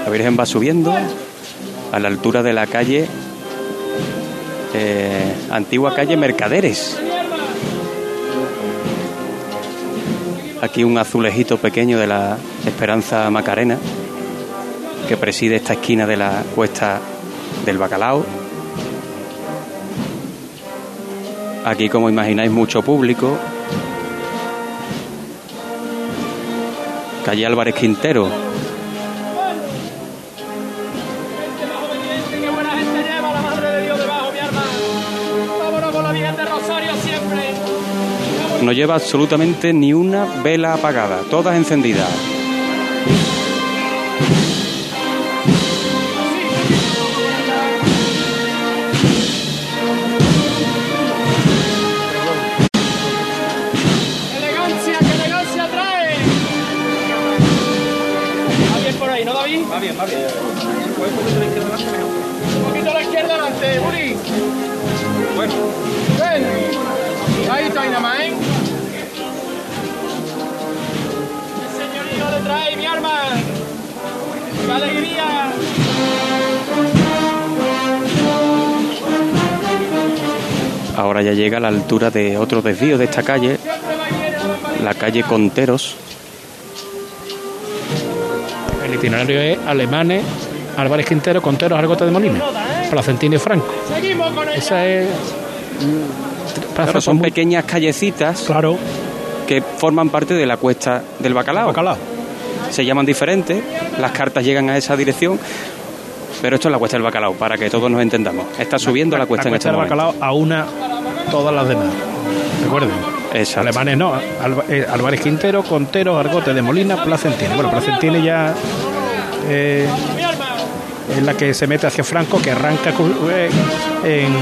La Virgen va subiendo a la altura de la calle, eh, antigua calle Mercaderes. Aquí un azulejito pequeño de la Esperanza Macarena, que preside esta esquina de la cuesta del Bacalao. Aquí, como imagináis, mucho público. Calle Álvarez Quintero. Lleva absolutamente ni una vela apagada, todas encendidas. Ahora ya llega a la altura de otro desvío de esta calle, la calle Conteros. El itinerario es Alemanes, Álvarez Quintero, Conteros, Argote de Molina, Placentino y Franco. Seguimos con ella. Esa es Claro, son pequeñas callecitas claro. que forman parte de la cuesta del bacalao. Bacalao. Se llaman diferentes, las cartas llegan a esa dirección, pero esto es la cuesta del bacalao, para que todos nos entendamos. Está subiendo la, cuesta la en este del momento. bacalao a una todas las demás. Recuerden. Exacto. Alemanes no. Eh, Álvarez Quintero, Contero, Argote de Molina, Placentini. Bueno, Placentini ya eh, es la que se mete hacia Franco, que arranca eh, en,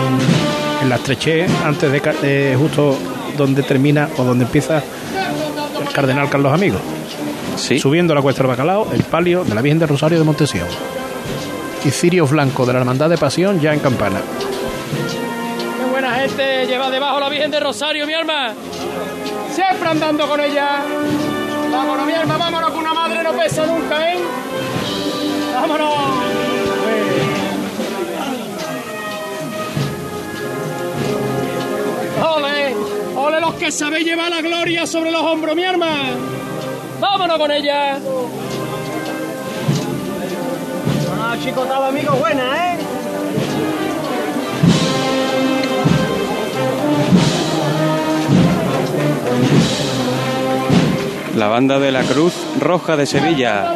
en la estrechez antes de eh, justo donde termina o donde empieza el Cardenal Carlos Amigos. Subiendo la cuesta del Bacalao, el palio de la Virgen del Rosario de Montesión. Y Cirio Blanco de la Hermandad de Pasión ya en campana. Qué buena gente lleva debajo la Virgen de Rosario, mi alma. Siempre andando con ella. Vámonos, mi alma, vámonos, que una madre no pesa nunca, ¿eh? Vámonos. Ole, ole los que sabéis llevar la gloria sobre los hombros, mi alma. Vámonos con ella. Chicotado, amigo, buena, ¿eh? La banda de la Cruz Roja de Sevilla.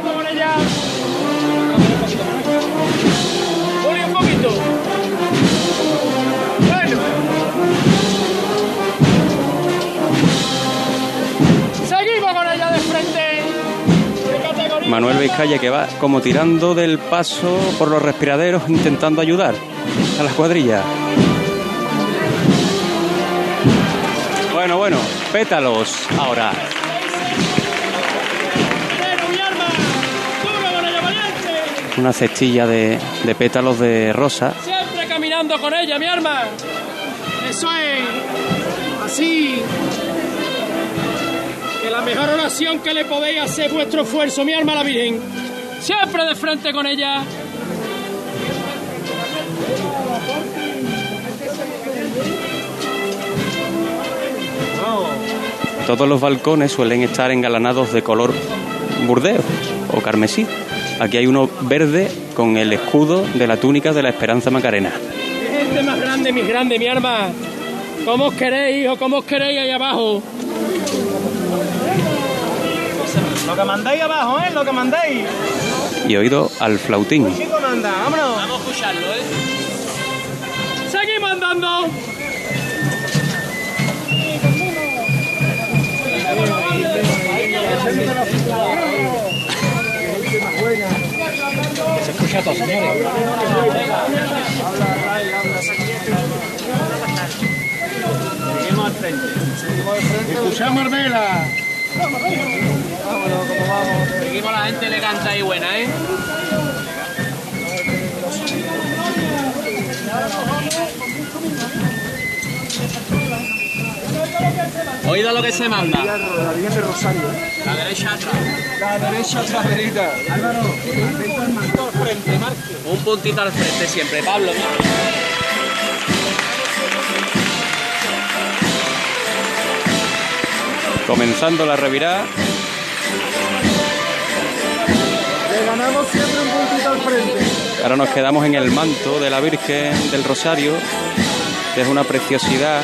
Manuel Vizcaya que va como tirando del paso por los respiraderos intentando ayudar a las cuadrillas. Bueno, bueno, pétalos ahora. Una cestilla de, de pétalos de rosa. Siempre caminando con ella, mi alma. Eso es. Así. La mejor oración que le podéis hacer es vuestro esfuerzo, mi alma la Virgen. Siempre de frente con ella. Todos los balcones suelen estar engalanados de color burdeo o carmesí. Aquí hay uno verde con el escudo de la túnica de la Esperanza Macarena. Qué gente más grande, mis grandes, mi alma. ¿Cómo os queréis o cómo os queréis ahí abajo? Lo que mandáis abajo, ¿eh? Lo que mandáis. Y oído al flautín. Chico manda, vámonos. Vamos a escucharlo, ¿eh? Seguimos andando. Se escucha todo, señores. Seguimos al frente. Seguimos al frente. Escuchamos Arbela. Vámonos, como vamos. Seguimos la gente elegante y buena, ¿eh? Oído lo que se manda. La Virgen de Rosario. La derecha atrás. La derecha traserita. Álvaro, Un puntito al frente siempre, Pablo. Comenzando la revirada. Le ganamos siempre un puntito al frente. Ahora nos quedamos en el manto de la Virgen del Rosario, que es una preciosidad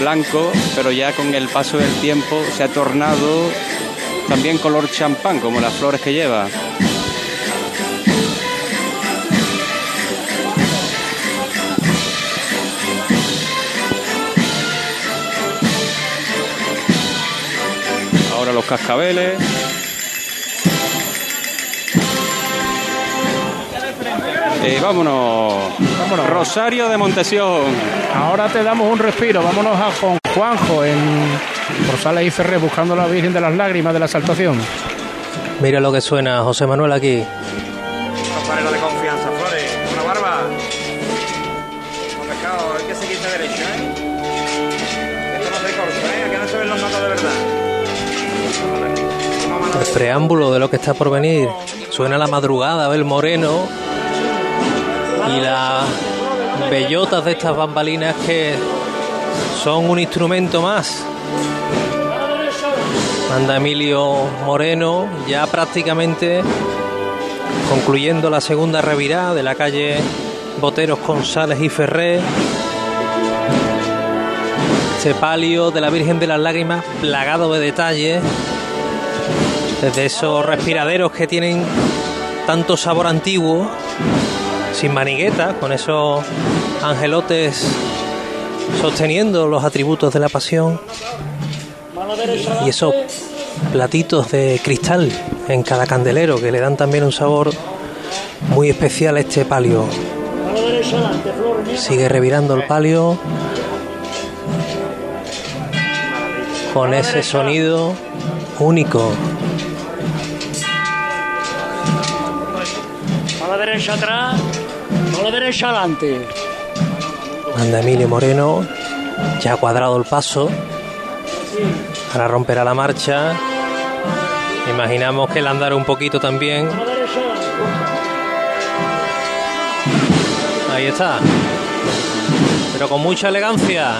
blanco, pero ya con el paso del tiempo se ha tornado también color champán, como las flores que lleva. Los cascabeles. Y vámonos. Vámonos. Rosario de Montesión. Ahora te damos un respiro. Vámonos a con Juanjo en Rosales y Ferrer buscando a la Virgen de las Lágrimas de la Saltación. Mira lo que suena José Manuel aquí. Campanero de confianza, preámbulo de lo que está por venir. Suena la madrugada del moreno y las bellotas de estas bambalinas que son un instrumento más. Anda Emilio Moreno ya prácticamente concluyendo la segunda revirada de la calle Boteros González y Ferré. Este palio de la Virgen de las Lágrimas plagado de detalles, desde esos respiraderos que tienen tanto sabor antiguo, sin manigueta, con esos angelotes sosteniendo los atributos de la pasión y esos platitos de cristal en cada candelero que le dan también un sabor muy especial a este palio. Sigue revirando el palio con ese sonido único. Derecha atrás, a la derecha adelante. Manda Emilio Moreno, ya ha cuadrado el paso. Ahora romperá la marcha. Imaginamos que el andar un poquito también. Ahí está. Pero con mucha elegancia.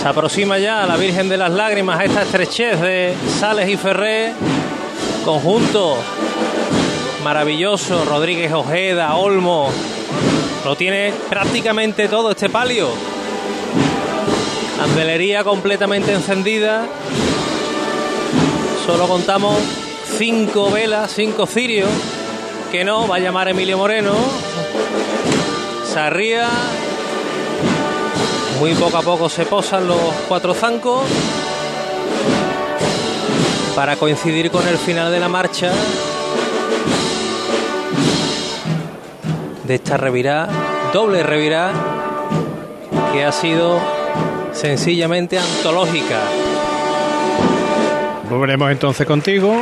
Se aproxima ya la Virgen de las Lágrimas a esta estrechez de Sales y Ferré. Conjunto maravilloso. Rodríguez Ojeda, Olmo. Lo tiene prácticamente todo este palio. Candelería completamente encendida. Solo contamos cinco velas, cinco cirios. Que no, va a llamar Emilio Moreno. Sarría. Muy poco a poco se posan los cuatro zancos. Para coincidir con el final de la marcha. De esta revirá, doble revirá, que ha sido sencillamente antológica. Volveremos entonces contigo,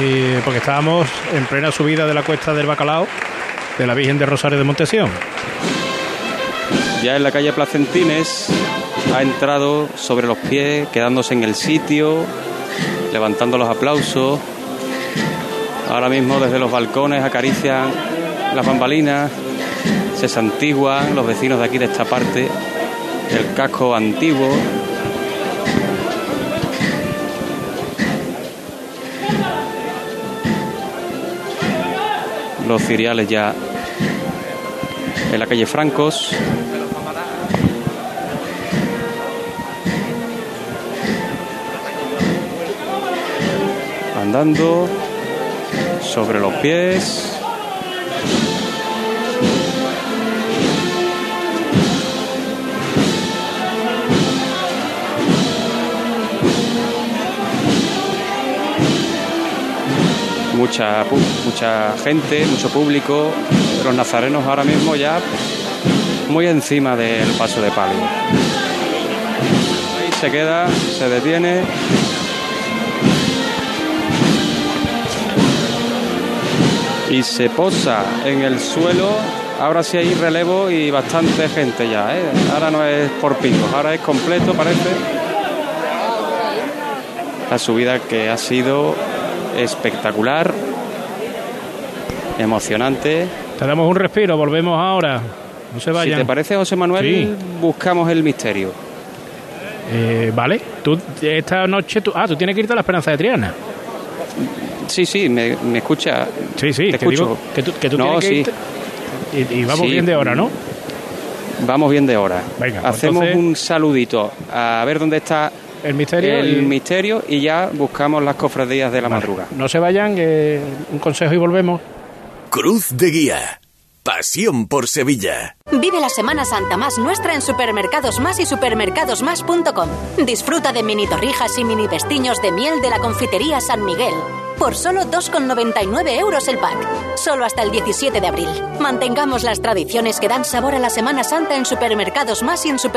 y- porque estábamos en plena subida de la cuesta del Bacalao de la Virgen de Rosario de Montesión. Ya en la calle Placentines ha entrado sobre los pies, quedándose en el sitio, levantando los aplausos. Ahora mismo desde los balcones acarician las bambalinas, se santiguan los vecinos de aquí de esta parte, el casco antiguo. Los ciriales ya en la calle Francos. Andando sobre los pies. Mucha, mucha gente, mucho público, los nazarenos ahora mismo ya muy encima del paso de palio. Ahí se queda, se detiene. Y se posa en el suelo. Ahora sí hay relevo y bastante gente ya. ¿eh? Ahora no es por picos, ahora es completo, parece. La subida que ha sido espectacular, emocionante. Te damos un respiro, volvemos ahora. No se Si vayan. te parece, José Manuel, Sí. buscamos el misterio. Eh, vale, tú esta noche, tú, ah, tú tienes que irte a la Esperanza de Triana. Sí, sí, me, me escucha. Sí, sí, te escucho. digo que tú, que tú No, tienes que sí. irte. Y, y vamos Sí. bien de hora, ¿no? Vamos bien de hora. Venga, pues Hacemos entonces- un saludito a ver dónde está el misterio. el y- misterio y ya buscamos las cofradías de la Vale, madrugada. No se vayan, un consejo y volvemos. Cruz de Guía. Pasión por Sevilla. Vive la Semana Santa más nuestra en Supermercados Más y supermercadosmás.com. Disfruta de mini torrijas y mini pestiños de miel de la confitería San Miguel. Por solo 2,99 euros el pack. Solo hasta el 17 de abril. Mantengamos las tradiciones que dan sabor a la Semana Santa en Supermercados Más y en supermercados